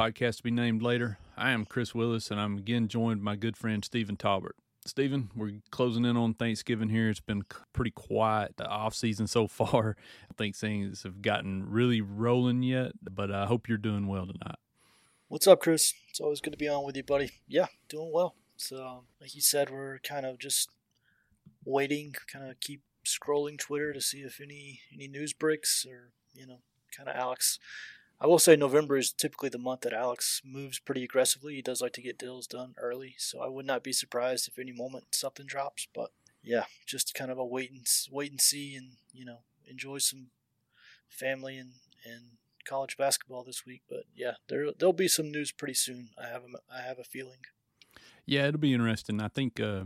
podcast to be named later. I am Kris Willis, and I'm again joined by my good friend Stephen Tolbert. Stephen, we're closing in on Thanksgiving here. It's been pretty quiet the off season so far. I think things have gotten really rolling yet, but I hope you're doing well tonight. What's up, Chris? It's always good to be on with you, buddy. Yeah, doing well. So, like you said, we're kind of just waiting, kind of keep scrolling Twitter to see if any any news breaks or you know, kind of Alex I will say November is typically the month that Alex moves pretty aggressively. He does like to get deals done early, so I would not be surprised if any moment something drops. But yeah, just kind of a wait and wait and see, and you know, enjoy some family and and college basketball this week. But yeah, there there'll be some news pretty soon. I have a, I have a feeling. Yeah, it'll be interesting. I think uh,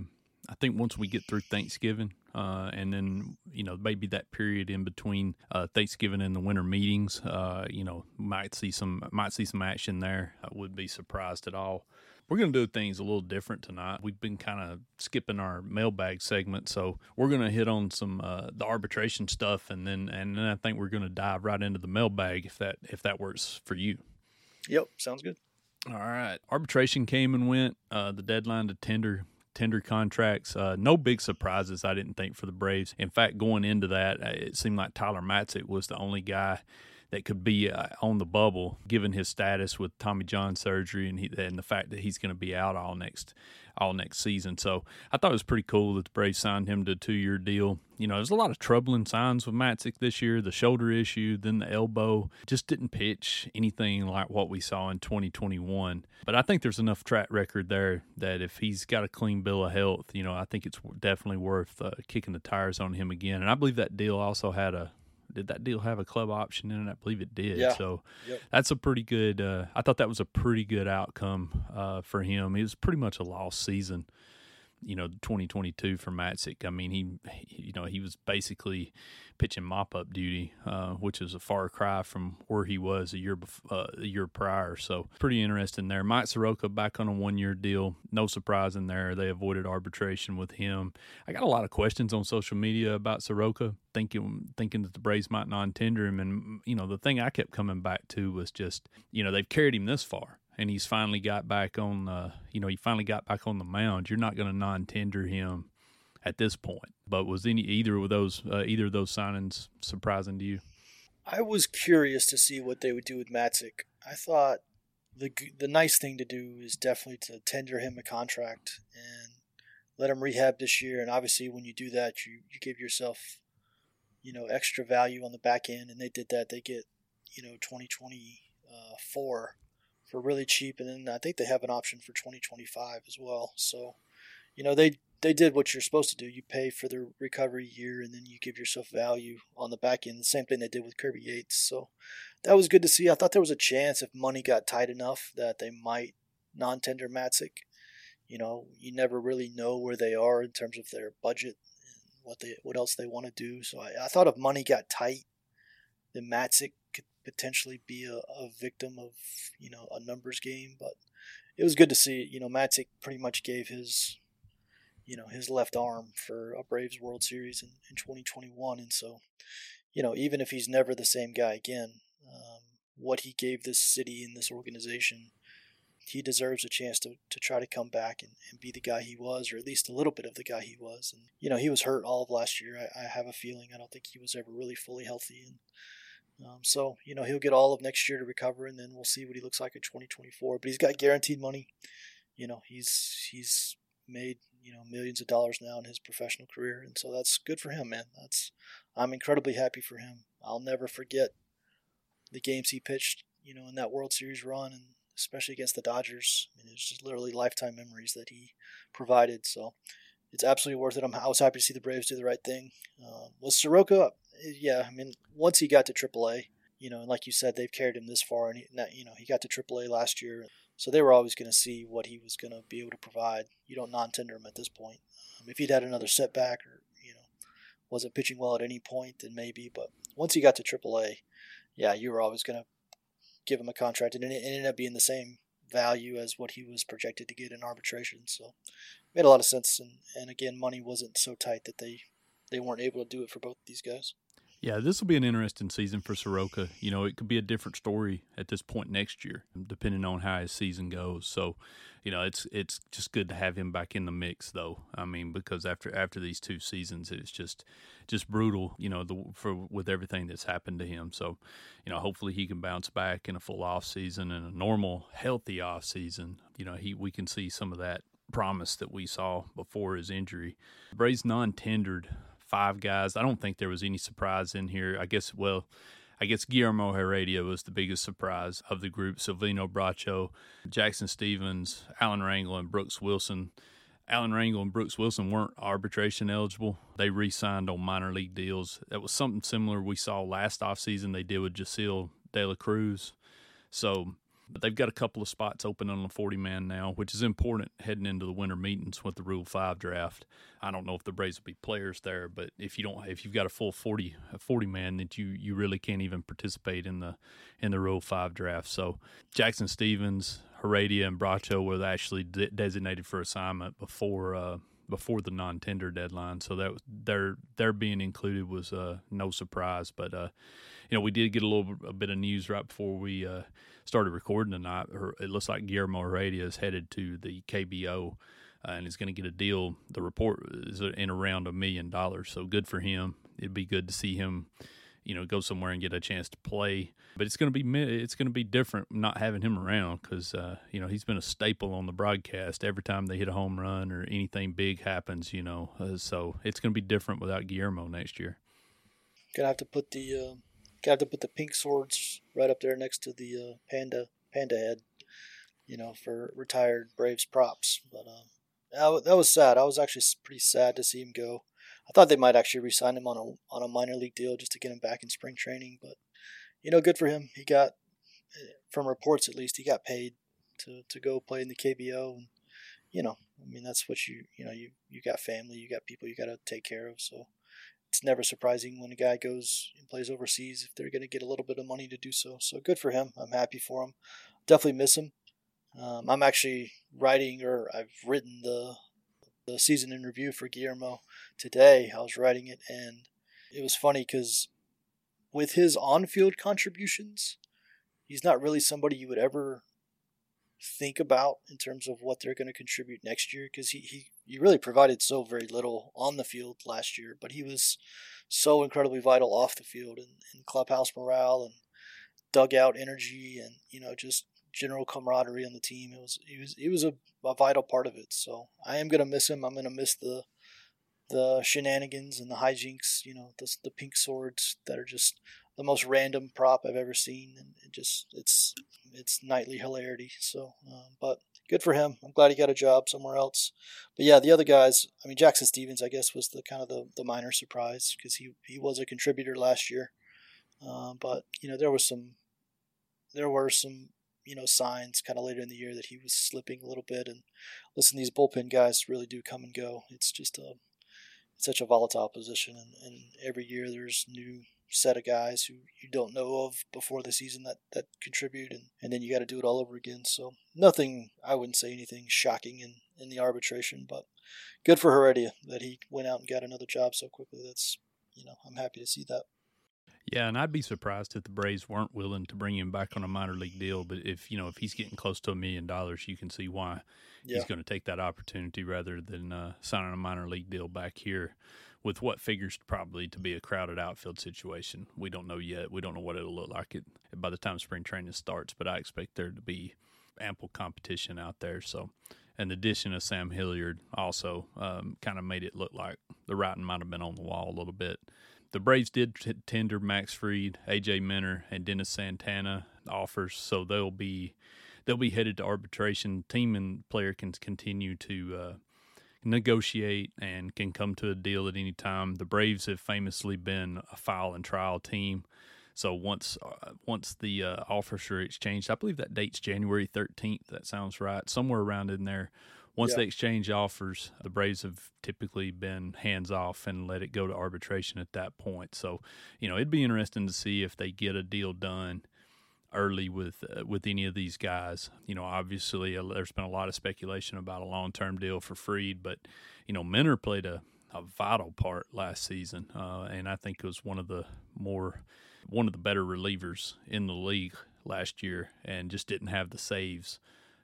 I think once we get through Thanksgiving, uh, and then you know maybe that period in between uh, Thanksgiving and the winter meetings, uh, you know, might see some might see some action there. I would be surprised at all. We're going to do things a little different tonight. We've been kind of skipping our mailbag segment, so we're going to hit on some uh, the arbitration stuff, and then and then I think we're going to dive right into the mailbag if that if that works for you. Yep, sounds good. All right, arbitration came and went. Uh, the deadline to tender tender contracts. Uh, no big surprises, I didn't think, for the Braves. In fact, going into that, uh, it seemed like Tyler Matzek was the only guy that could be uh, on the bubble, given his status with Tommy John surgery and he, and the fact that he's going to be out all next all next season. So I thought it was pretty cool that the Braves signed him to a two year deal. You know, there's a lot of troubling signs with Matzek this year the shoulder issue, then the elbow. Just didn't pitch anything like what we saw in 2021. But I think there's enough track record there that if he's got a clean bill of health, you know, I think it's definitely worth uh, kicking the tires on him again. And I believe that deal also had a did that deal have a club option in it? I believe it did. Yeah. So yep. that's a pretty good. Uh, I thought that was a pretty good outcome uh, for him. It was pretty much a lost season you know 2022 for Matzek. I mean, he, you know, he was basically pitching mop up duty, uh, which is a far cry from where he was a year uh, a year prior. So pretty interesting there. Mike Soroka back on a one year deal. No surprise in there. They avoided arbitration with him. I got a lot of questions on social media about Soroka, thinking thinking that the Braves might non tender him, and you know the thing I kept coming back to was just you know they've carried him this far and he's finally got back on uh, you know he finally got back on the mound you're not going to non-tender him at this point. But was any either of those uh, either of those signings surprising to you? I was curious to see what they would do with Matzek. i thought the the nice thing to do is definitely to tender him a contract and let him rehab this year. And obviously when you do that you you give yourself you know extra value on the back end. And they did that. They get you know 2024 for really cheap, and then I think they have an option for 2025 as well. So, you know, they they did what you're supposed to do. You pay for the recovery year, and then you give yourself value on the back end. The same thing they did with Kirby Yates. So that was good to see. I thought there was a chance if money got tight enough that they might non-tender Matzek. You know, you never really know where they are in terms of their budget and what they what else they want to do. So I, I thought if money got tight, then could potentially be a, a victim of you know a numbers game. But it was good to see. You know, Matzek pretty much gave his you know his left arm for a Braves World Series in, in 2021, and so you know even if he's never the same guy again, um, what he gave this city and this organization he deserves a chance to, to try to come back and, and be the guy he was, or at least a little bit of the guy he was. And, you know, he was hurt all of last year. I, I have a feeling. I don't think he was ever really fully healthy. And um, so, you know, he'll get all of next year to recover, and then we'll see what he looks like in 2024. But he's got guaranteed money. You know, he's he's made you know millions of dollars now in his professional career, and so that's good for him, man. That's I'm incredibly happy for him. I'll never forget the games he pitched, you know, in that World Series run, and especially against the Dodgers. I mean, just literally lifetime memories that he provided. So it's absolutely worth it. I'm, I was happy to see the Braves do the right thing. Uh, was Soroka? Yeah, I mean, once he got to AAA, you know, and like you said, they've carried him this far, and he, you know, he got to AAA last year, so they were always going to see what he was going to be able to provide. You don't non-tender him at this point. Um, if he'd had another setback or you know wasn't pitching well at any point, then maybe. But once he got to AAA, yeah, you were always going to give him a contract, and it ended up being the same value as what he was projected to get in arbitration. So it made a lot of sense. And, and again, money wasn't so tight that they they weren't able to do it for both these guys. Yeah, this will be an interesting season for Soroka. You know, it could be a different story at this point next year, depending on how his season goes. So, you know, it's it's just good to have him back in the mix, though. I mean, because after after these two seasons, it's just just brutal. You know, the, for with everything that's happened to him. So, you know, hopefully he can bounce back in a full off season and a normal, healthy off season. You know, he we can see some of that promise that we saw before his injury. Braves non-tendered five guys. I don't think there was any surprise in here. I guess, well, I guess Guillermo Heredia was the biggest surprise of the group. Silvino Bracho, Jackson Stephens, Alan Rangel, and Brooks Wilson. Alan Rangel and Brooks Wilson weren't arbitration eligible. They re signed on minor league deals. That was something similar we saw last offseason they did with Jasseel De La Cruz. So but they've got a couple of spots open on the 40 man now, which is important heading into the winter meetings with the Rule 5 draft. I don't know if the Braves will be players there, but if you don't if you've got a full 40 a 40 man that you you really can't even participate in the in the Rule 5 draft. So Jackson Stephens, Heredia and Bracho were actually de- designated for assignment before uh, before the non-tender deadline. So that their their being included was uh, no surprise, but uh, you know, we did get a little a bit of news right before we uh, started recording tonight. It looks like Guillermo Heredia is headed to the KBO uh, and is going to get a deal. The report is in around a million dollars, so good for him. It'd be good to see him, you know, go somewhere and get a chance to play. But it's going to be it's going to be different not having him around because uh, you know he's been a staple on the broadcast every time they hit a home run or anything big happens. You know, uh, so it's going to be different without Guillermo next year. Gonna have to put the Got to put the pink swords right up there next to the uh, panda panda head, you know, for retired Braves props. But uh, that was sad. I was actually pretty sad to see him go. I thought they might actually re-sign him on a on a minor league deal just to get him back in spring training. But you know, good for him. He got, from reports at least, he got paid to to go play in the KBO, and you know, I mean, that's what you you know you you got family, you got people you got to take care of. So it's never surprising when a guy goes and plays overseas if they're going to get a little bit of money to do so. So good for him. I'm happy for him. Definitely miss him. Um, I'm actually writing, or I've written the the season in review for Guillermo today. I was writing it, and it was funny because with his on-field contributions, he's not really somebody you would ever think about in terms of what they're going to contribute next year because he, he, he really provided so very little on the field last year, but he was so incredibly vital off the field and, and clubhouse morale and dugout energy and you know just general camaraderie on the team. It was he was he was a, a vital part of it. So I am gonna miss him. I'm gonna miss the the shenanigans and the hijinks. You know the the pink swords that are just the most random prop I've ever seen, and it just it's it's nightly hilarity. So, um, but good for him. I'm glad he got a job somewhere else. But yeah, the other guys. I mean, Jackson Stephens, I guess, was the kind of the, the minor surprise because he he was a contributor last year. Uh, but you know, there was some there were some you know signs kind of later in the year that he was slipping a little bit. And listen, these bullpen guys really do come and go. It's just a it's such a volatile position, and, and every year there's new set of guys who you don't know of before the season that, that contribute, and, and then you got to do it all over again. So nothing, I wouldn't say anything shocking in, in the arbitration, but good for Heredia that he went out and got another job so quickly. That's, you know, I'm happy to see that. Yeah, and I'd be surprised if the Braves weren't willing to bring him back on a minor league deal. But if you know if he's getting close to a million dollars, you can see why yeah. he's going to take that opportunity rather than uh, signing a minor league deal back here with what figures probably to be a crowded outfield situation. We don't know yet. We don't know what it'll look like it by the time spring training starts, but I expect there to be ample competition out there. So, and the addition of Sam Hilliard also um, kind of made it look like the writing might have been on the wall a little bit. The Braves did t- tender Max Fried, AJ Minter, and Dennis Santana offers, so they'll be they'll be headed to arbitration. Team and player can continue to uh, negotiate and can come to a deal at any time. The Braves have famously been a file and trial team. So once uh, once the uh, offers are exchanged, I believe that date's January 13th. That sounds right, somewhere around in there. Once yeah. they exchange offers, the Braves have typically been hands off and let it go to arbitration at that point. So, you know, it'd be interesting to see if they get a deal done early with uh, with any of these guys. You know, obviously uh, there's been a lot of speculation about a long term deal for Fried, but you know, Minter played a, a vital part last season, uh, and I think was one of the more one of the better relievers in the league last year, and just didn't have the saves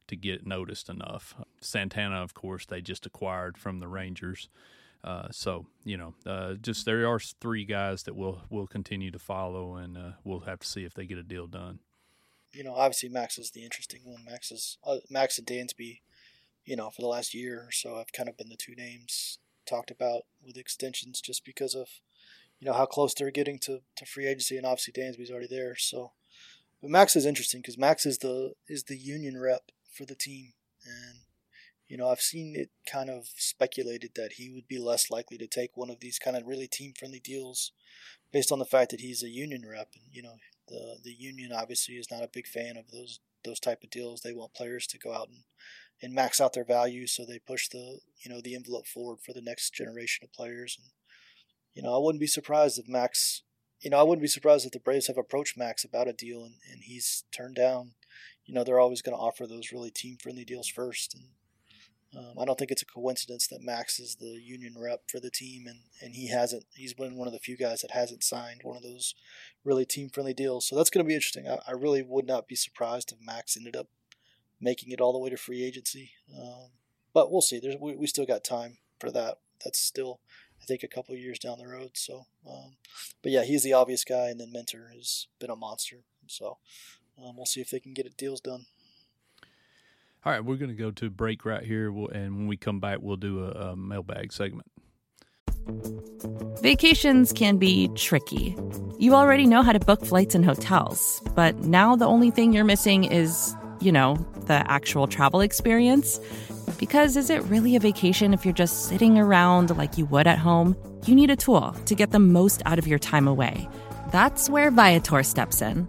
to get noticed enough. Santana, of course, they just acquired from the Rangers. Uh, so you know, uh, just there are three guys that we'll we'll continue to follow, and uh, we'll have to see if they get a deal done you know, obviously Max is the interesting one. Max is uh, Max and Dansby. You know, for the last year or so, have kind of been the two names talked about with extensions, just because of you know how close they're getting to, to free agency, and obviously Dansby's already there. So, but Max is interesting because Max is the is the union rep for the team, and you know I've seen it kind of speculated that he would be less likely to take one of these kind of really team friendly deals, based on the fact that he's a union rep, and you know the the union obviously is not a big fan of those those type of deals. They want players to go out and, and max out their value, so they push the you know the envelope forward for the next generation of players. And you know, I wouldn't be surprised if Max, you know, I wouldn't be surprised if the Braves have approached Max about a deal and, and he's turned down. You know, they're always going to offer those really team friendly deals first, and um, I don't think it's a coincidence that Max is the union rep for the team, and, and he hasn't. He's been one of the few guys that hasn't signed one of those really team friendly deals. So that's going to be interesting. I, I, really would not be surprised if Max ended up making it all the way to free agency. Um, but we'll see. There's we, we still got time for that. That's still, I think, a couple years down the road. So, um, but yeah, he's the obvious guy, and then Minter has been a monster. So um, we'll see if they can get it deals done. All right, we're going to go to break right here, and when we come back, we'll do a, a mailbag segment. Vacations can be tricky. You already know how to book flights and hotels, but now the only thing you're missing is, you know, the actual travel experience. Because is it really a vacation if you're just sitting around like you would at home? You need a tool to get the most out of your time away. That's where Viator steps in.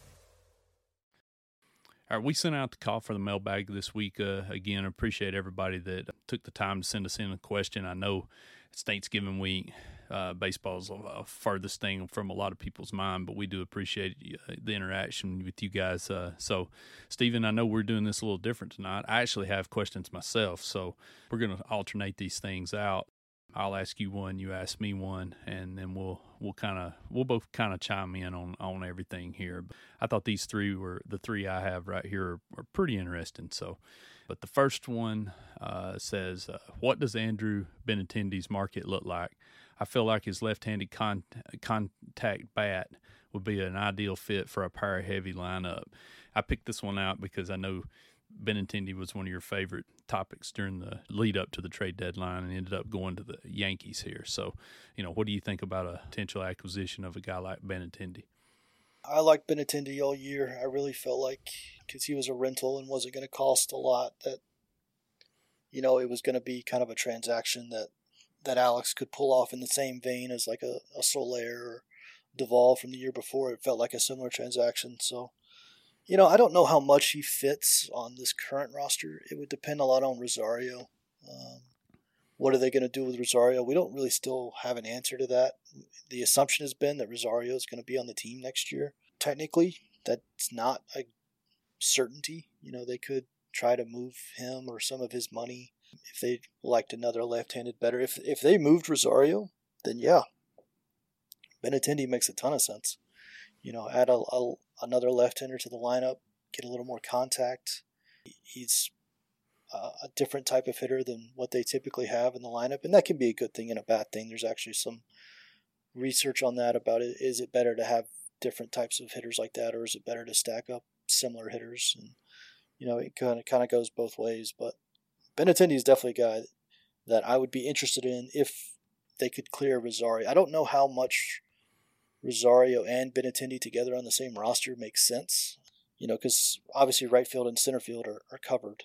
All right, we sent out the call for the mailbag this week. Uh, again, appreciate everybody that took the time to send us in a question. I know it's Thanksgiving week. Uh, baseball is a furthest thing from a lot of people's mind, but we do appreciate uh, the interaction with you guys. Uh, so, Stephen, I know we're doing this a little different tonight. I actually have questions myself, so we're going to alternate these things out. I'll ask you one, you ask me one, and then we'll we'll kind of we'll both kind of chime in on on everything here. But I thought these three were the three I have right here are, are pretty interesting. So, but the first one uh, says, uh, "What does Andrew Benintendi's market look like? I feel like his left-handed con- contact bat would be an ideal fit for a power heavy lineup." I picked this one out because I know Benintendi was one of your favorite topics during the lead up to the trade deadline and ended up going to the Yankees here. So, you know, what do you think about a potential acquisition of a guy like Benintendi? I liked Benintendi all year. I really felt like because he was a rental and wasn't going to cost a lot, that you know it was going to be kind of a transaction that that Alex could pull off in the same vein as like a, a Soler or Duvall from the year before. It felt like a similar transaction. So, you know, I don't know how much he fits on this current roster. It would depend a lot on Rosario. Um, what are they going to do with Rosario? We don't really still have an answer to that. The assumption has been that Rosario is going to be on the team next year. Technically, that's not a certainty. You know, they could try to move him or some of his money if they liked another left-handed better. If if they moved Rosario, then yeah, Benintendi makes a ton of sense. You know, add a, a another left-hander to the lineup, get a little more contact. He's uh, a different type of hitter than what they typically have in the lineup, and that can be a good thing and a bad thing. There's actually some research on that about it. Is it better to have different types of hitters like that, or is it better to stack up similar hitters? And you know, it kind of kind of goes both ways. But Benintendi is definitely a guy that I would be interested in if they could clear Rosario. I don't know how much Rosario and Benintendi together on the same roster makes sense. You know, because obviously right field and center field are, are covered.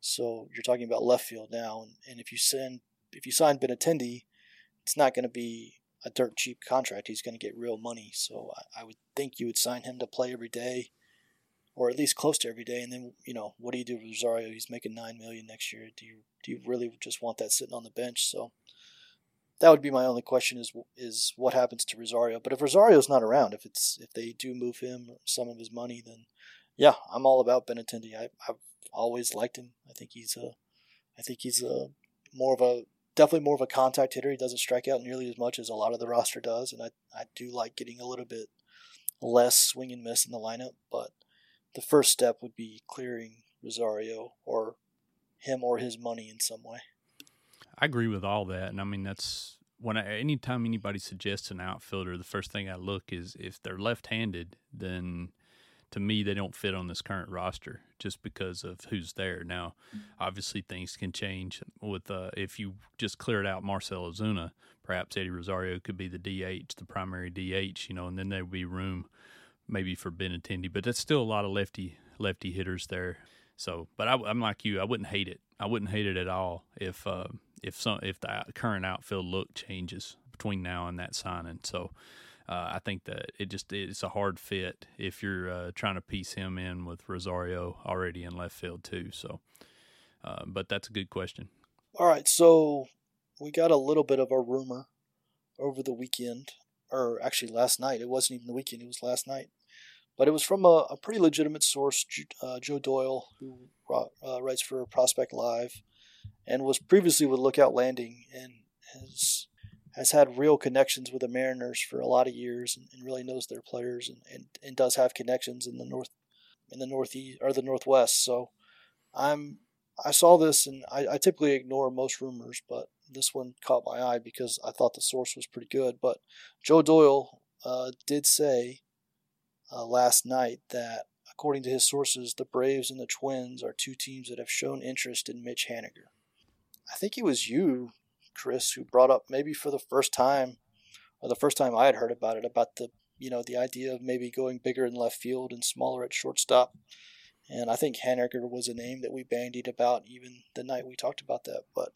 So you're talking about left field now, and, and if you send if you sign Benintendi, it's not going to be a dirt cheap contract. He's going to get real money. So I, I, would think you would sign him to play every day, or at least close to every day. And then you know what do you do with Rosario? He's making nine million next year. Do you do you really just want that sitting on the bench? So that would be my only question is is what happens to Rosario. But if Rosario's not around, if it's if they do move him some of his money, then yeah, I'm all about Benintendi. I, I've always liked him. I think he's a, I think he's a more of a definitely more of a contact hitter. He doesn't strike out nearly as much as a lot of the roster does, and I I do like getting a little bit less swing and miss in the lineup. But the first step would be clearing Rosario or him or his money in some way. I agree with all that, and I mean that's when I, anytime anybody suggests an outfielder, the first thing I look is if they're left-handed, then to me, they don't fit on this current roster just because of who's there. Now, obviously, things can change with uh, if you just cleared out Marcell Ozuna, perhaps Eddie Rosario could be the DH, the primary DH, you know, and then there would be room maybe for Ben Benintendi, but that's still a lot of lefty lefty hitters there. So, but I, am like you, I wouldn't hate it. I wouldn't hate it at all if uh, if some if the current outfield look changes between now and that signing. So uh, I think that it just it's a hard fit if you're uh, trying to piece him in with Rosario already in left field too. So, uh, but that's a good question. All right, so we got a little bit of a rumor over the weekend, or actually last night. It wasn't even the weekend; it was last night. But it was from a, a pretty legitimate source, uh, Joe Doyle, who uh, writes for Prospect Live, and was previously with Lookout Landing, and has has had real connections with the Mariners for a lot of years and, and really knows their players and, and, and does have connections in the north in the northeast or the northwest. So I'm I saw this and I, I typically ignore most rumors, but this one caught my eye because I thought the source was pretty good. But Joe Doyle uh, did say uh, last night that according to his sources, the Braves and the Twins are two teams that have shown interest in Mitch Haniger. I think it was you Kris, who brought up maybe for the first time, or the first time I had heard about it, about the you know the idea of maybe going bigger in left field and smaller at shortstop. And I think Haniger was a name that we bandied about even the night we talked about that. But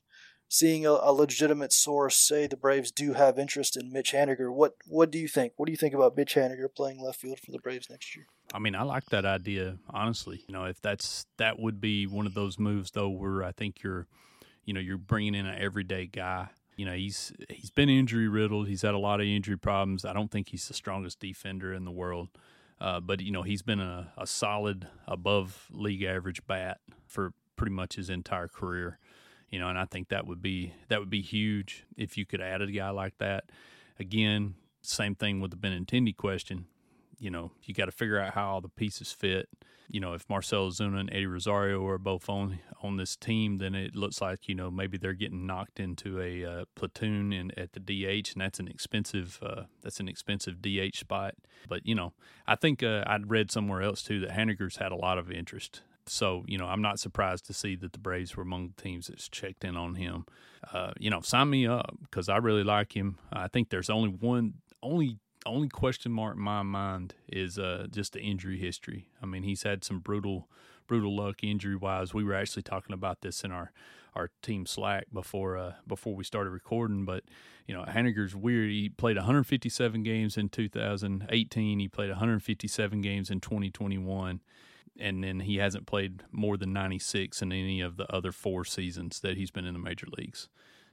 seeing a, a, legitimate source say the Braves do have interest in Mitch Haniger, what what do you think? What do you think about Mitch Haniger playing left field for the Braves next year? I mean, I like that idea honestly. You know, if that's that would be one of those moves though, where I think you're you know you're bringing in an everyday guy. You know he's he's been injury riddled. He's had a lot of injury problems. I don't think he's the strongest defender in the world, uh, but you know he's been a, a solid above league average bat for pretty much his entire career. You know, and I think that would be that would be huge if you could add a guy like that. Again, same thing with the Benintendi question. You know, you got to figure out how all the pieces fit you know, if Marcell Ozuna and Eddie Rosario are both on on this team, then it looks like you know maybe they're getting knocked into a uh, platoon in, at the DH, and that's an expensive uh, that's an expensive DH spot. But you know, I think uh, I'd read somewhere else too that Haniger's had a lot of interest so you know, I'm not surprised to see that the Braves were among the teams that's checked in on him. Uh, you know, sign me up because I really like him. I think there's only one, only only question mark in my mind is uh, just the injury history. I mean, he's had some brutal, brutal luck injury wise. We were actually talking about this in our our team Slack before uh, before we started recording. But you know, Haniger's weird. He played 157 games in 2018. He played 157 games in 2021, and then he hasn't played more than 96 in any of the other four seasons that he's been in the major leagues.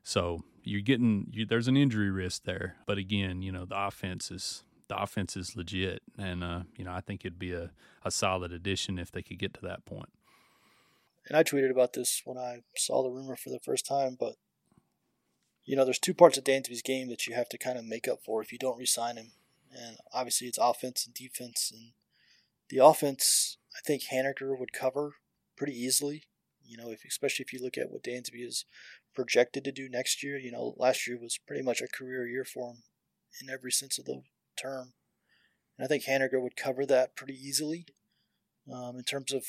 So you're getting you, there's an injury risk there. But again, you know, the offense is the offense is legit, and uh, you know, I think it'd be a, a solid addition if they could get to that point. and I tweeted about this when I saw the rumor for the first time, but you know, there's two parts of Dansby's game that you have to kind of make up for if you don't resign him. And obviously it's offense and defense and the offense I think Haniger would cover pretty easily. You know, if especially if you look at what Dansby is projected to do next year, you know, last year was pretty much a career year for him in every sense of the term. And I think Haniger would cover that pretty easily. Um, in terms of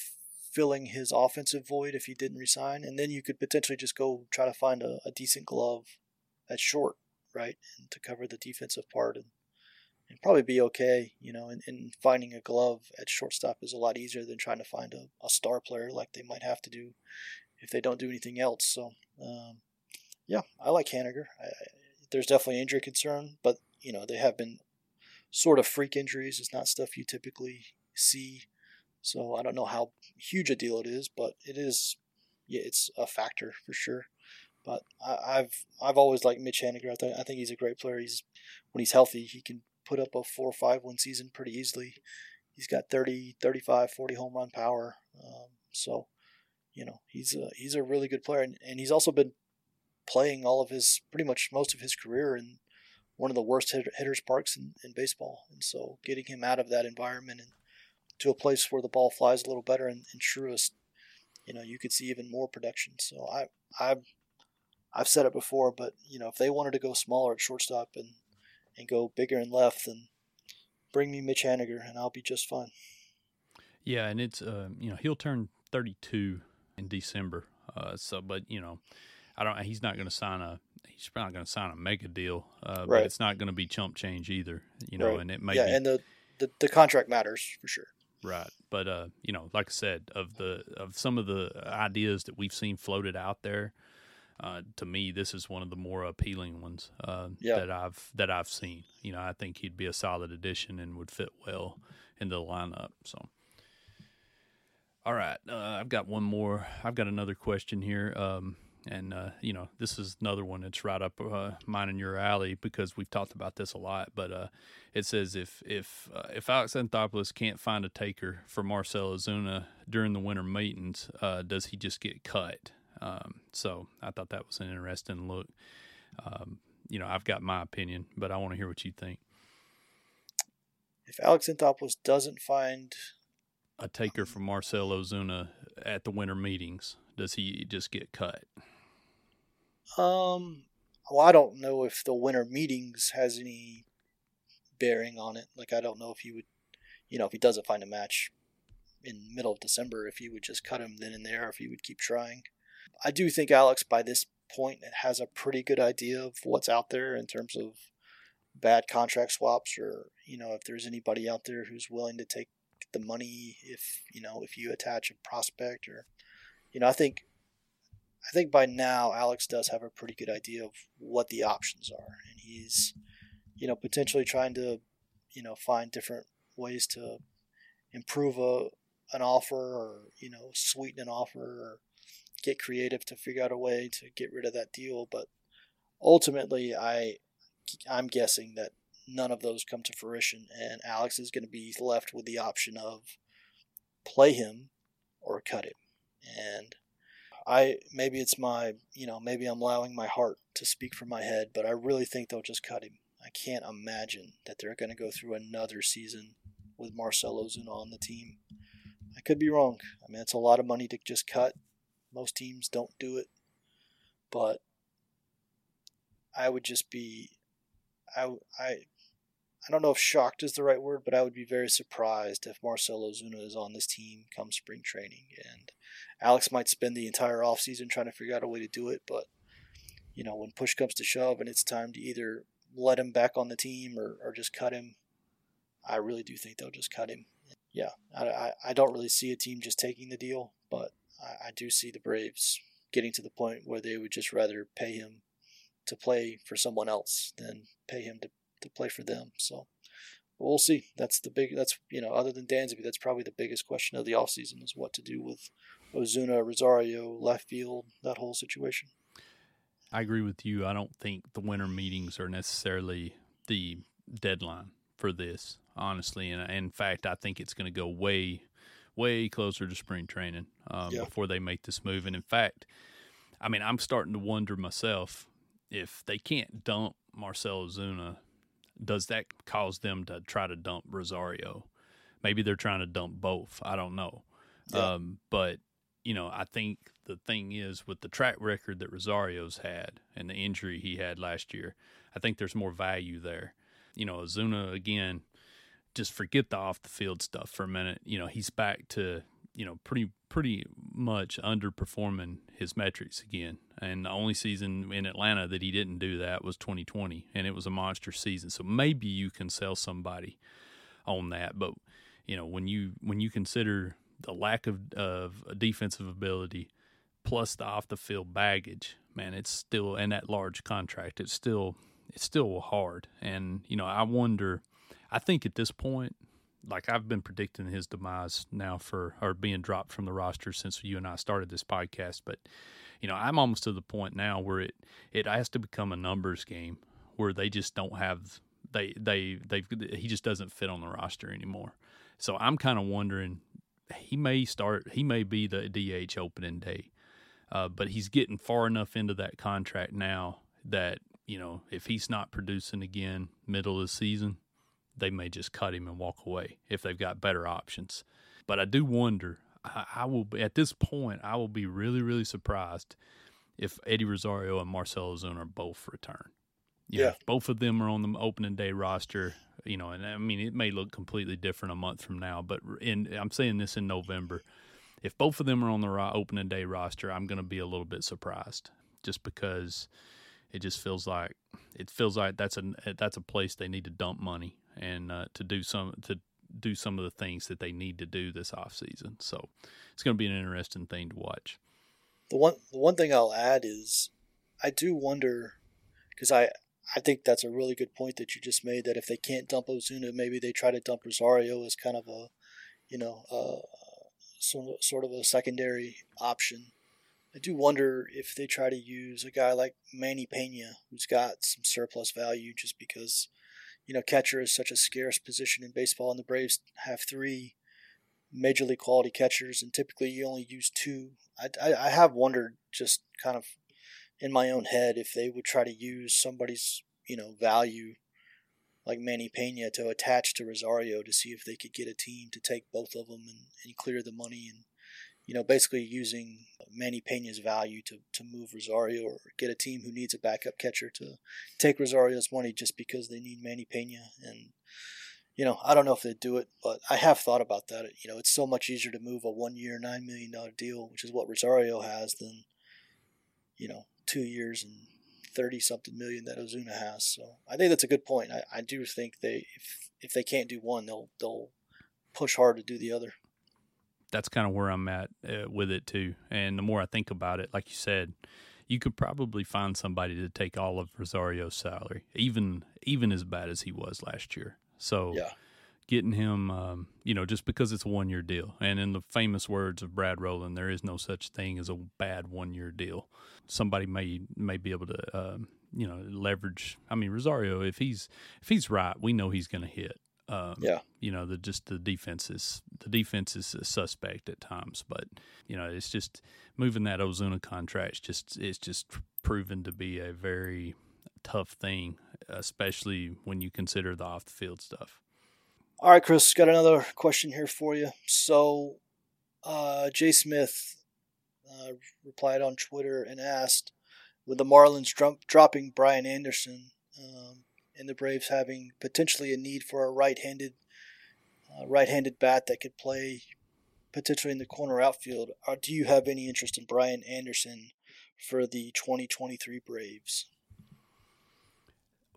filling his offensive void if he didn't resign, and then you could potentially just go try to find a, a decent glove at short, right, and to cover the defensive part and and probably be okay. You know, and, and finding a glove at shortstop is a lot easier than trying to find a, a star player like they might have to do if they don't do anything else. So, um, yeah, I like Haniger. I, there's definitely injury concern, but you know they have been sort of freak injuries. It's not stuff you typically see so I don't know how huge a deal it is, but it is. Yeah, it's a factor for sure. But I, have I've always liked Mitch Haniger. I, th- I think he's a great player. He's when he's healthy, he can put up a four or five win season pretty easily. He's got 30, 35, 40 home run power. Um, so, you know, he's a, he's a really good player. And, and he's also been playing all of his, pretty much most of his career in one of the worst hit, hitters parks in, in baseball. And so getting him out of that environment and to a place where the ball flies a little better and, and Truist, you know, you could see even more production. So I, I, I've said it before, but you know, if they wanted to go smaller at shortstop and and go bigger and left, then bring me Mitch Haniger and I'll be just fine. Yeah, and it's uh, you know he'll turn 32 in December. Uh, so, but you know, I don't. He's not going to sign a. He's probably not going to sign a mega deal. Uh, right. But it's not going to be chump change either. You know, right. and it may. Yeah, be, and the, the the contract matters for sure. Right. But uh, you know, like I said, of the of some of the ideas that we've seen floated out there, uh, to me, this is one of the more appealing ones uh, yeah. that I've that I've seen. You know, I think he'd be a solid addition and would fit well in the lineup. So, all right, uh, I've got one more. I've got another question here. Um, and uh, you know, this is another one that's right up uh, mine and your alley because we've talked about this a lot. But uh, it says if if uh, if Alex Anthopoulos can't find a taker for Marcell Ozuna during the winter meetings, uh, does he just get cut? Um, so I thought that was an interesting look. Um, you know, I've got my opinion, but I want to hear what you think. If Alex Anthopoulos doesn't find a taker for Marcell Ozuna at the winter meetings, does he just get cut? Um, well, I don't know if the winter meetings has any bearing on it. Like, I don't know if he would, you know, if he doesn't find a match in middle of December, if he would just cut him then and there, if he would keep trying. I do think Alex, by this point, has a pretty good idea of what's out there in terms of bad contract swaps, or you know, if there's anybody out there who's willing to take the money if you know if you attach a prospect or you know I think I think by now Alex does have a pretty good idea of what the options are, and he's, you know, potentially trying to, you know, find different ways to improve a an offer or you know sweeten an offer or get creative to figure out a way to get rid of that deal. But ultimately, I I'm guessing that none of those come to fruition, and Alex is going to be left with the option of play him or cut him, and I maybe it's my you know maybe I'm allowing my heart to speak from my head, but I really think they'll just cut him. I can't imagine that they're going to go through another season with Marcell Ozuna on the team. I could be wrong. I mean, it's a lot of money to just cut. Most teams don't do it, but I would just be, I I I don't know if shocked is the right word, but I would be very surprised if Marcell Ozuna is on this team come spring training. And Alex might spend the entire offseason trying to figure out a way to do it, but you know, when push comes to shove and it's time to either let him back on the team or, or just cut him, I really do think they'll just cut him. Yeah, I, I, I don't really see a team just taking the deal, but I, I do see the Braves getting to the point where they would just rather pay him to play for someone else than pay him to, to play for them. So we'll see. That's the big. That's you know, other than Dansby, that's probably the biggest question of the offseason is what to do with Ozuna, Rosario, left field, that whole situation. I agree with you. I don't think the winter meetings are necessarily the deadline for this, honestly. And in fact, I think it's going to go way, way closer to spring training um, yeah. before they make this move. And in fact, I mean, I'm starting to wonder myself if they can't dump Marcell Ozuna, does that cause them to try to dump Rosario? Maybe they're trying to dump both. I don't know. Yeah. Um, but you know, I think the thing is with the track record that Rosario's had and the injury he had last year, I think there's more value there. You know, Ozuna again, just forget the off the field stuff for a minute. You know, he's back to you know pretty pretty much underperforming his metrics again. And the only season in Atlanta that he didn't do that was 2020, and it was a monster season. So maybe you can sell somebody on that, but you know when you when you consider the lack of of defensive ability plus the off the field baggage, man, it's still and that large contract, it's still it's still hard. And you know, I wonder. I think at this point, like I've been predicting his demise now for or being dropped from the roster since you and I started this podcast. But you know, I'm almost to the point now where it it has to become a numbers game where they just don't have they they they he just doesn't fit on the roster anymore. So I'm kind of wondering he may start he may be the DH opening day. Uh, but he's getting far enough into that contract now that you know if he's not producing again middle of the season, they may just cut him and walk away if they've got better options. But I do wonder. I, I will be at this point. I will be really, really surprised if Eddie Rosario and Marcelo Ozuna are both return. You yeah, know, both of them are on the opening day roster. You know, and I mean, it may look completely different a month from now, but in I'm saying this in November. If both of them are on the opening day roster, I'm going to be a little bit surprised, just because it just feels like it feels like that's a that's a place they need to dump money and uh, to do some to do some of the things that they need to do this off season. So it's going to be an interesting thing to watch. The one the one thing I'll add is I do wonder because I I think that's a really good point that you just made that if they can't dump Ozuna, maybe they try to dump Rosario as kind of a you know uh, sort sort of a secondary option. I do wonder if they try to use a guy like Manny Pena, who's got some surplus value, just because you know, catcher is such a scarce position in baseball, and the Braves have three major league quality catchers, and typically you only use two. I, I, I have wondered just kind of in my own head if they would try to use somebody's you know value like Manny Pena to attach to Rosario to see if they could get a team to take both of them and, and clear the money and you know, basically using Manny Pena's value to, to move Rosario or get a team who needs a backup catcher to take Rosario's money just because they need Manny Pena. And, you know, I don't know if they'd do it, but I have thought about that. You know, it's so much easier to move a one year, $9 million deal, which is what Rosario has, than, you know, two years and 30 something million that Ozuna has. So I think that's a good point. I, I do think they, if, if they can't do one, they'll, they'll push hard to do the other that's kind of where I'm at uh, with it too. And the more I think about it, like you said, you could probably find somebody to take all of Rosario's salary, even even as bad as he was last year. So, yeah. getting him, um, you know, just because it's a one year deal, and in the famous words of Brad Rowland, there is no such thing as a bad one year deal. Somebody may may be able to, um, you know, leverage. I mean, Rosario, if he's if he's right, we know he's going to hit. Um, yeah, you know the just the defense is the defense is suspect at times, but you know it's just moving that Ozuna contract. Just it's just proven to be a very tough thing, especially when you consider the off the field stuff. All right, Kris, got another question here for you. So, uh, Jay Smith uh, replied on Twitter and asked, with the Marlins dropping Brian Anderson, um, in the Braves having potentially a need for a right-handed uh, right-handed bat that could play potentially in the corner outfield. Uh, do you have any interest in Brian Anderson for the 2023 Braves?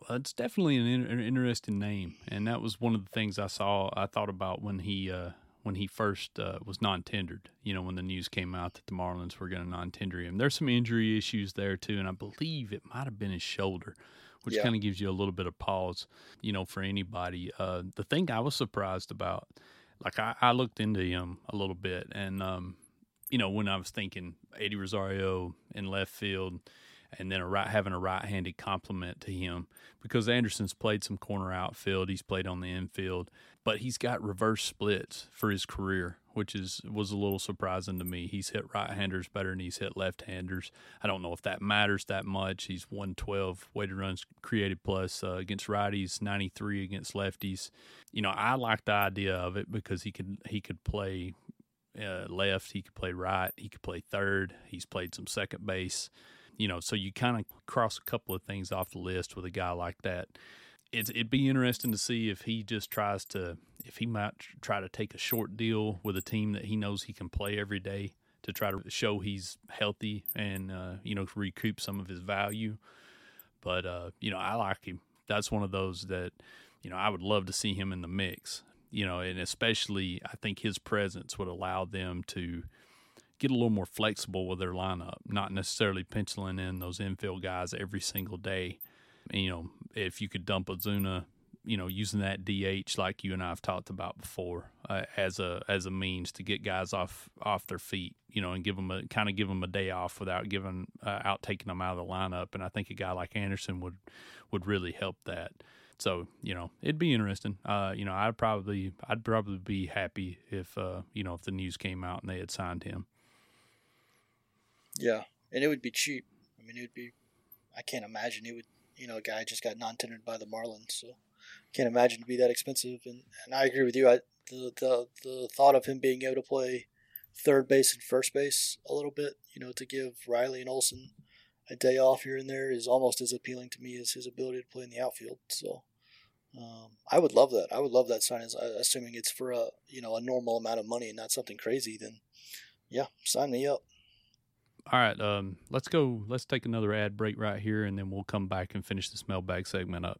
Well, it's definitely an, in, an, interesting name, and that was one of the things I saw. I thought about when he uh, when he first uh, was non-tendered. You know, when the news came out that the Marlins were going to non-tender him. There's some injury issues there too, and I believe it might have been his shoulder, which yeah. kind of gives you a little bit of pause. You know, for anybody. Uh, the thing I was surprised about, like I, I looked into him a little bit, and um, you know, when I was thinking Eddie Rosario in left field and then a right having a right-handed complement to him because Anderson's played some corner outfield, he's played on the infield, but he's got reverse splits for his career, which is was a little surprising to me. He's hit right-handers better than he's hit left-handers. I don't know if that matters that much. He's 112 weighted runs created plus uh, against righties, 93 against lefties. You know, I like the idea of it because he could he could play uh, left, he could play right, he could play third. He's played some second base you know, so you kind of cross a couple of things off the list with a guy like that. It's, it'd be interesting to see if he just tries to, if he might try to take a short deal with a team that he knows he can play every day to try to show he's healthy and, uh, you know, recoup some of his value. But, uh, you know, I like him. That's one of those that, you know, I would love to see him in the mix, you know, and especially I think his presence would allow them to, get a little more flexible with their lineup, not necessarily penciling in those infield guys every single day. And, you know, if you could dump Ozuna, you know, using that DH like you and I have talked about before uh, as a as a means to get guys off off their feet, you know, and give them a kind of give them a day off without giving uh, out taking them out of the lineup. And I think a guy like Anderson would would really help that. So you know, it'd be interesting. Uh, you know, I'd probably I'd probably be happy if uh, you know if the news came out and they had signed him. Yeah, and it would be cheap. I mean, it would be. I can't imagine it would. You know, a guy just got non-tendered by the Marlins, so can't imagine to be that expensive. And, and I agree with you. I the, the the thought of him being able to play third base and first base a little bit, you know, to give Riley and Olson a day off here and there is almost as appealing to me as his ability to play in the outfield. So um, I would love that. I would love that sign, assuming it's for a you know a normal amount of money and not something crazy. Then, yeah, sign me up. All right, um, let's go. Let's take another ad break right here, and then we'll come back and finish this mailbag segment up.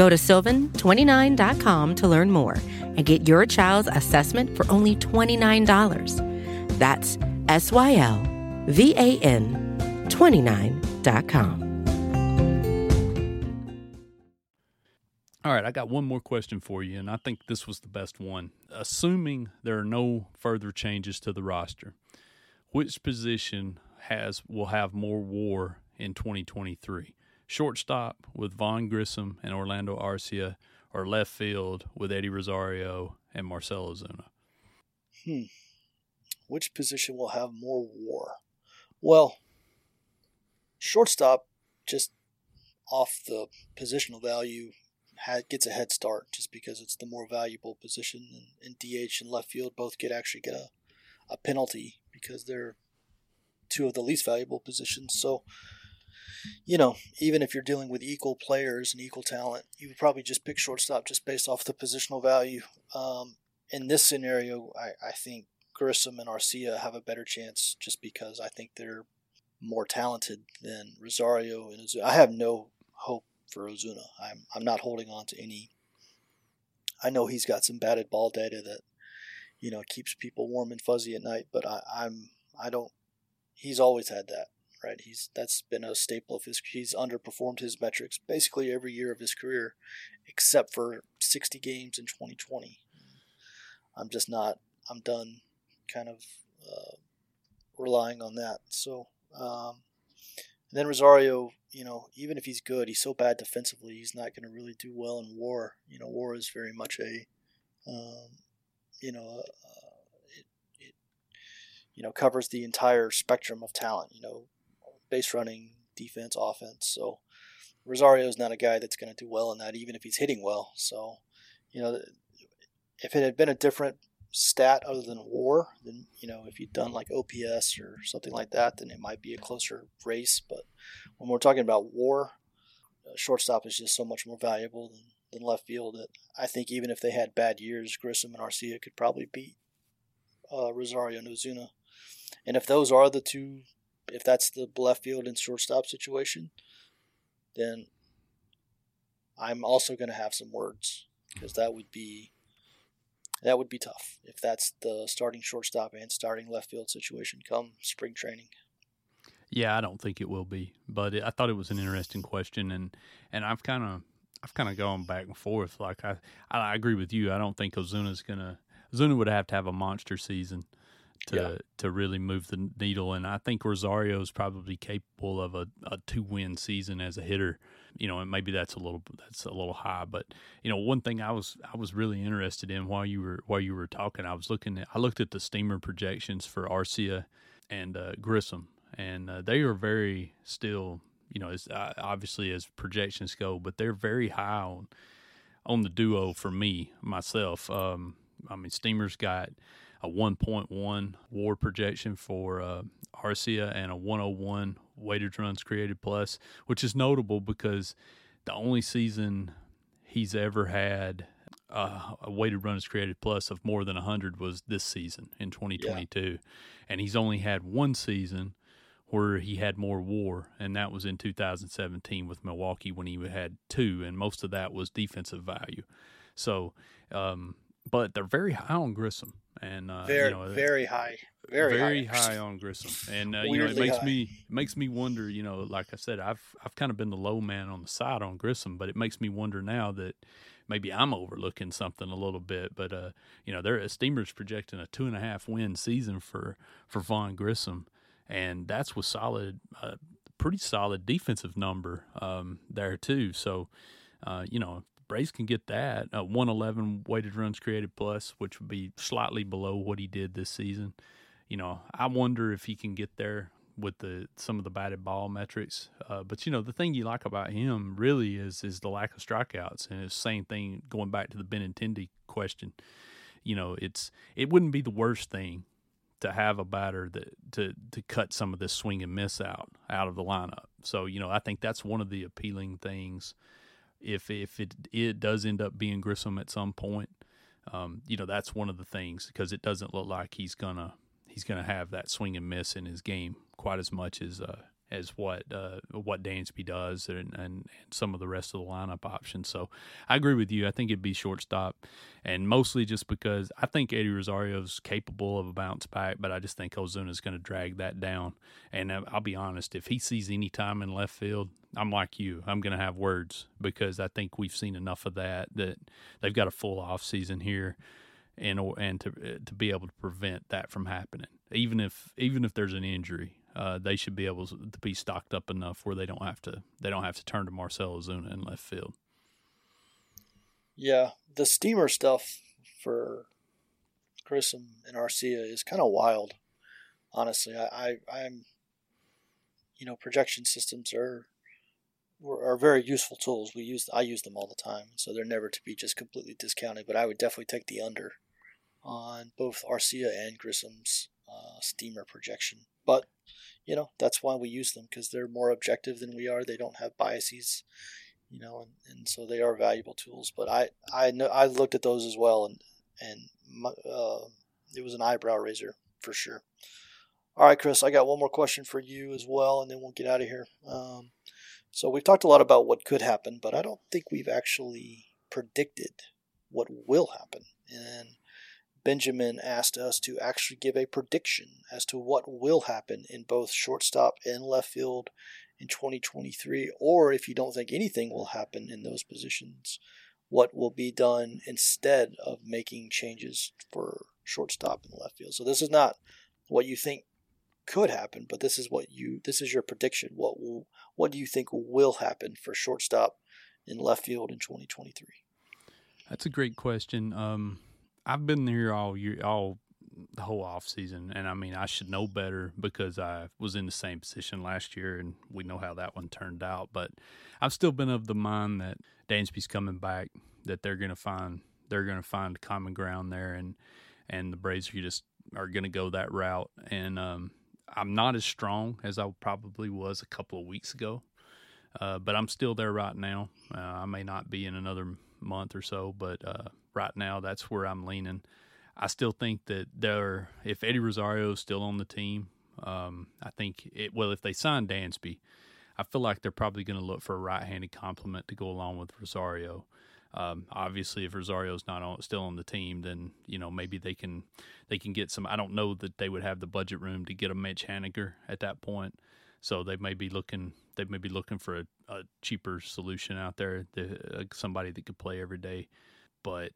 Go to sylvan29.com to learn more and get your child's assessment for only $29. That's S Y L V A N 29.com. All right, I got one more question for you, and I think this was the best one. Assuming there are no further changes to the roster, which position has will have more WAR in 2023? Shortstop with Vaughn Grissom and Orlando Arcia, or left field with Eddie Rosario and Marcell Ozuna? Hmm. Which position will have more WAR? Well, shortstop, just off the positional value, gets a head start just because it's the more valuable position. And, and DH and left field both get actually get a, a penalty because they're two of the least valuable positions. So, you know, even if you're dealing with equal players and equal talent, you would probably just pick shortstop just based off the positional value. Um, in this scenario, I, I think Grissom and Arcia have a better chance just because I think they're more talented than Rosario and Ozuna. I have no hope for Ozuna. I'm I'm not holding on to any I know he's got some batted ball data that you know keeps people warm and fuzzy at night, but I, I'm I don't. He's always had that, right? He's that's been a staple of his. He's underperformed his metrics basically every year of his career, except for 60 games in 2020. I'm just not. I'm done, kind of uh, relying on that. So, um, then Rosario, you know, even if he's good, he's so bad defensively, he's not going to really do well in WAR. You know, WAR is very much a, um, you know, uh, it, it, you know, covers the entire spectrum of talent. You know, base running, defense, offense. So Rosario is not a guy that's going to do well in that, even if he's hitting well. So, you know, if it had been a different stat other than WAR, then you know if you'd done like OPS or something like that, then it might be a closer race. But when we're talking about WAR, uh, shortstop is just so much more valuable than, than left field. That I think even if they had bad years, Grissom and Arcia could probably beat uh, Rosario and Ozuna. And if those are the two, if that's the left field and shortstop situation, then I'm also going to have some words because that would be that would be tough if that's the starting shortstop and starting left field situation come spring training. Yeah, I don't think it will be, but it, I thought it was an interesting question, and and I've kind of I've kind of gone back and forth. Like I, I agree with you. I don't think Ozuna's gonna Ozuna would have to have a monster season to yeah. to really move the needle, and I think Rosario is probably capable of a, a two win season as a hitter you know, and maybe that's a little that's a little high, but you know, one thing I was I was really interested in while you were while you were talking, I was looking at I looked at the Steamer projections for Arcia and uh, Grissom, and uh, they are very still, you know, as uh, obviously as projections go, but they're very high on on the duo for me myself. Um, I mean, Steamer's got a 1.1 WAR projection for uh, Arcia and a 101 weighted runs created plus, which is notable because the only season he's ever had uh, a weighted runs created plus of more than 100 was this season in 2022. Yeah. And he's only had one season where he had more WAR, and that was in 2017 with Milwaukee when he had two, and most of that was defensive value. So, um, but they're very high on Grissom, and uh, very you know, very high, very, very high. high. on Grissom, and uh, you know it makes high. me makes me wonder. You know, like I said, I've I've kind of been the low man on the side on Grissom, but it makes me wonder now that maybe I'm overlooking something a little bit. But uh, you know, they're Steamers projecting a two and a half win season for for Vaughn Grissom, and that's with solid, uh, pretty solid defensive number um, there too. So. Uh, you know, Braves can get that. Uh, 111 weighted runs created plus, which would be slightly below what he did this season. You know, I wonder if he can get there with the some of the batted ball metrics. Uh, but you know, the thing you like about him really is is the lack of strikeouts, and it's the same thing going back to the Benintendi question. You know, it's it wouldn't be the worst thing to have a batter that to to cut some of this swing and miss out out of the lineup. So you know, I think that's one of the appealing things if if it it does end up being Grissom at some point, um, you know that's one of the things because it doesn't look like he's gonna he's gonna have that swing and miss in his game quite as much as uh, as what uh, what Dansby does and, and, some of the rest of the lineup options. So I agree with you. I think it'd be shortstop, and mostly just because I think Eddie Rosario's capable of a bounce back, but I just think Ozuna's going to drag that down. And uh, I'll be honest, if he sees any time in left field, I'm like you. I'm going to have words because I think we've seen enough of that that they've got a full off season here. And, and to uh, to be able to prevent that from happening, even if even if there's an injury, uh, they should be able to be stocked up enough where they don't have to they don't have to turn to Marcell Ozuna in left field. Yeah, the Steamer stuff for Grissom and Arcia is kind of wild. Honestly, I, I I'm you know projection systems are are very useful tools. We use I use them all the time, so they're never to be just completely discounted. But I would definitely take the under on both Arcia and Grissom's uh, Steamer projection. But you know that's why we use them because they're more objective than we are. They don't have biases, you know, and, and so they are valuable tools. But I I know I looked at those as well, and and my, uh, it was an eyebrow raiser for sure. All right, Kris, I got one more question for you as well, and then we'll get out of here. Um, so we've talked a lot about what could happen, but I don't think we've actually predicted what will happen. And Benjamin asked us to actually give a prediction as to what will happen in both shortstop and left field in 2023, or if you don't think anything will happen in those positions, what will be done instead of making changes for shortstop and left field. So this is not what you think could happen, but this is what you this is your prediction. What will, what do you think will happen for shortstop in left field in 2023? That's a great question. Um, I've been here all year, all the whole off season, and I mean I should know better because I was in the same position last year, and we know how that one turned out. But I've still been of the mind that Dansby's coming back, that they're to find they're to find common ground there, and and the Braves are just are to go that route. And um, I'm not as strong as I probably was a couple of weeks ago, uh, but I'm still there right now. Uh, I may not be in another month or so, but uh, right now that's where I'm leaning. I still think that there, if Eddie Rosario is still on the team, um, I think it. Well, if they sign Dansby, I feel like they're probably going to look for a right-handed complement to go along with Rosario. Um, obviously, if Rosario's not on, still on the team, then you know maybe they can they can get some. I don't know that they would have the budget room to get a Mitch Haniger at that point, so they may be looking they may be looking for a, a cheaper solution out there, the, uh, somebody that could play every day. But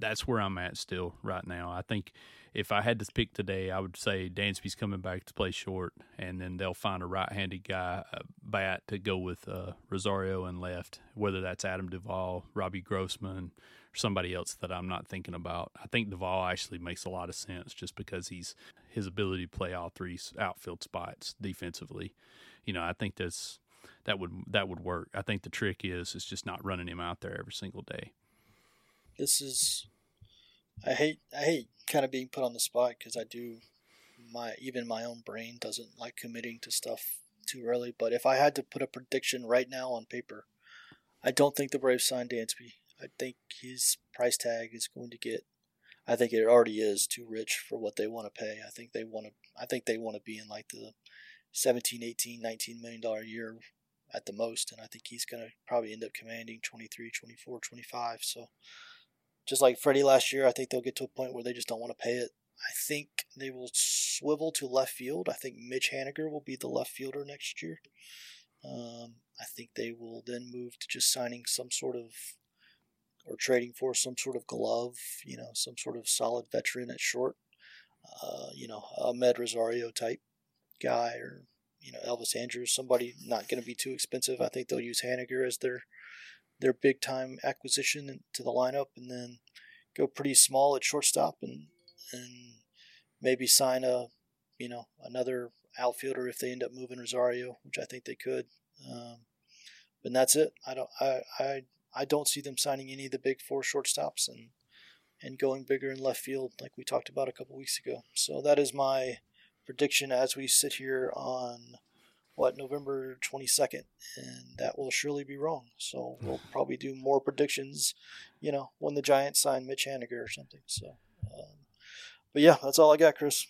that's where I'm at still right now. I think if I had to pick today, I would say Dansby's coming back to play short, and then they'll find a right-handed guy a bat to go with uh, Rosario and left, whether that's Adam Duvall, Robbie Grossman, or somebody else that I'm not thinking about. I think Duvall actually makes a lot of sense just because he's his ability to play all three outfield spots defensively. You know, I think that's that would that would work. I think the trick is is just not running him out there every single day. This is I hate I hate kind of being put on the spot because I do my even my own brain doesn't like committing to stuff too early. But if I had to put a prediction right now on paper, I don't think the Braves sign Dansby. I think his price tag is going to get. I think it already is too rich for what they want to pay. I think they want to. I think they want to be in like the 17, 18, 19 million dollar year at the most, and I think he's going to probably end up commanding 23, 24, 25. So just like Freddie last year, I think they'll get to a point where they just don't want to pay it. I think they will swivel to left field. I think Mitch Haniger will be the left fielder next year. Um, I think they will then move to just signing some sort of or trading for some sort of glove, you know, some sort of solid veteran at short, uh, you know, Amed Rosario type guy or, you know, Elvis Andrus, somebody not going to be too expensive. I think they'll use Haniger as their their big time acquisition to the lineup and then go pretty small at shortstop and and maybe sign a you know another outfielder if they end up moving Rosario, which I think they could. Um, but that's it. I don't I, I I don't see them signing any of the big four shortstops and and going bigger in left field like we talked about a couple weeks ago. So that is my prediction as we sit here on what November 22nd, and that will surely be wrong. So we'll probably do more predictions, you know, when the Giants sign Mitch Haniger or something. So, um, but yeah, that's all I got, Kris.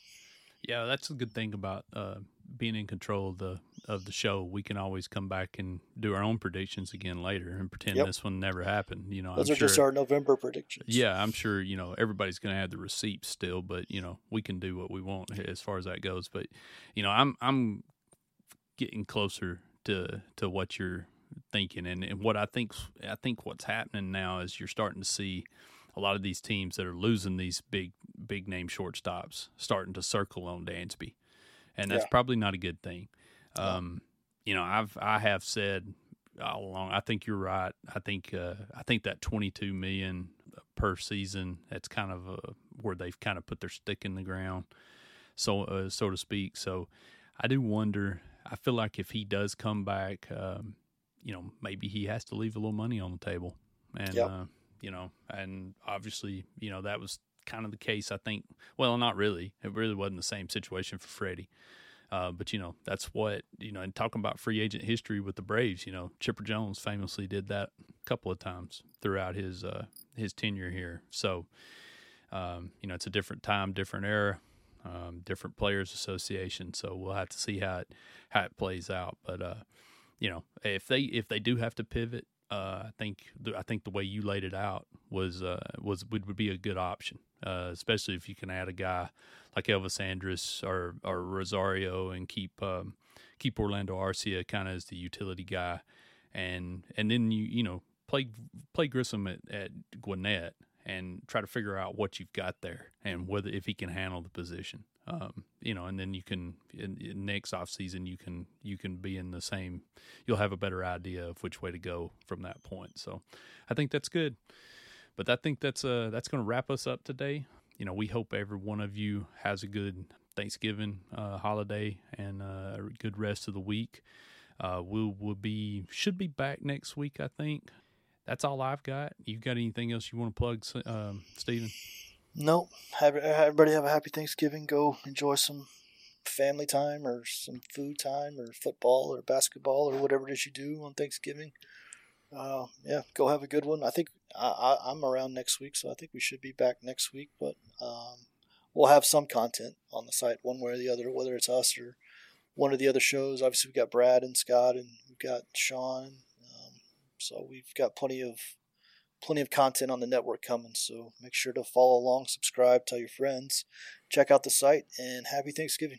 Yeah, that's a good thing about uh, being in control of the of the show. We can always come back and do our own predictions again later and pretend yep. this one never happened. You know, those I'm are sure, just our November predictions. Yeah, I'm sure you know everybody's going to have the receipts still, but you know we can do what we want as far as that goes. But you know, I'm I'm getting closer to to what you're thinking and, and what I think I think what's happening now is you're starting to see a lot of these teams that are losing these big big name shortstops starting to circle on Dansby. And that's yeah. probably not a good thing. Um, you know, I've I have said all along I think you're right. I think uh, I think that 22 million per season that's kind of uh, where they've kind of put their stick in the ground so uh, so to speak. So I do wonder I feel like if he does come back, um, you know, maybe he has to leave a little money on the table, and yep. uh, you know, and obviously, you know, that was kind of the case. I think. Well, not really. It really wasn't the same situation for Freddie. Uh, but you know that's what you know. And talking about free agent history with the Braves, you know Chipper Jones famously did that a couple of times throughout his uh, his tenure here. So um, you know it's a different time, different era um, different players association. So we'll have to see how it how it plays out. But uh, you know, if they if they do have to pivot, uh, I think the, I think the way you laid it out was uh, was would, would be a good option, uh, especially if you can add a guy like Elvis Andrus or or Rosario and keep um, keep Orlando Arcia kind of as the utility guy, and and then you you know play play Grissom at, at Gwinnett and try to figure out what you've got there and whether if he can handle the position. Um, you know, and then you can in, in next off season you can you can be in the same. You'll have a better idea of which way to go from that point. So, I think that's good. But I think that's uh that's going to wrap us up today. You know, we hope every one of you has a good Thanksgiving uh, holiday and uh, a good rest of the week. Uh, we'll will be should be back next week. I think that's all I've got. You got anything else you want to plug, um, Stephen? Nope. Have, everybody have a happy Thanksgiving. Go enjoy some family time or some food time or football or basketball or whatever it is you do on Thanksgiving. Uh, yeah, go have a good one. I think I, I, am around next week, so I think we should be back next week. But um, we'll have some content on the site, one way or the other, whether it's us or one of the other shows. Obviously, we've got Brad and Scott, and we've got Sean. So we've got plenty of plenty of content on the network coming. So make sure to follow along, subscribe, tell your friends, check out the site, and happy Thanksgiving.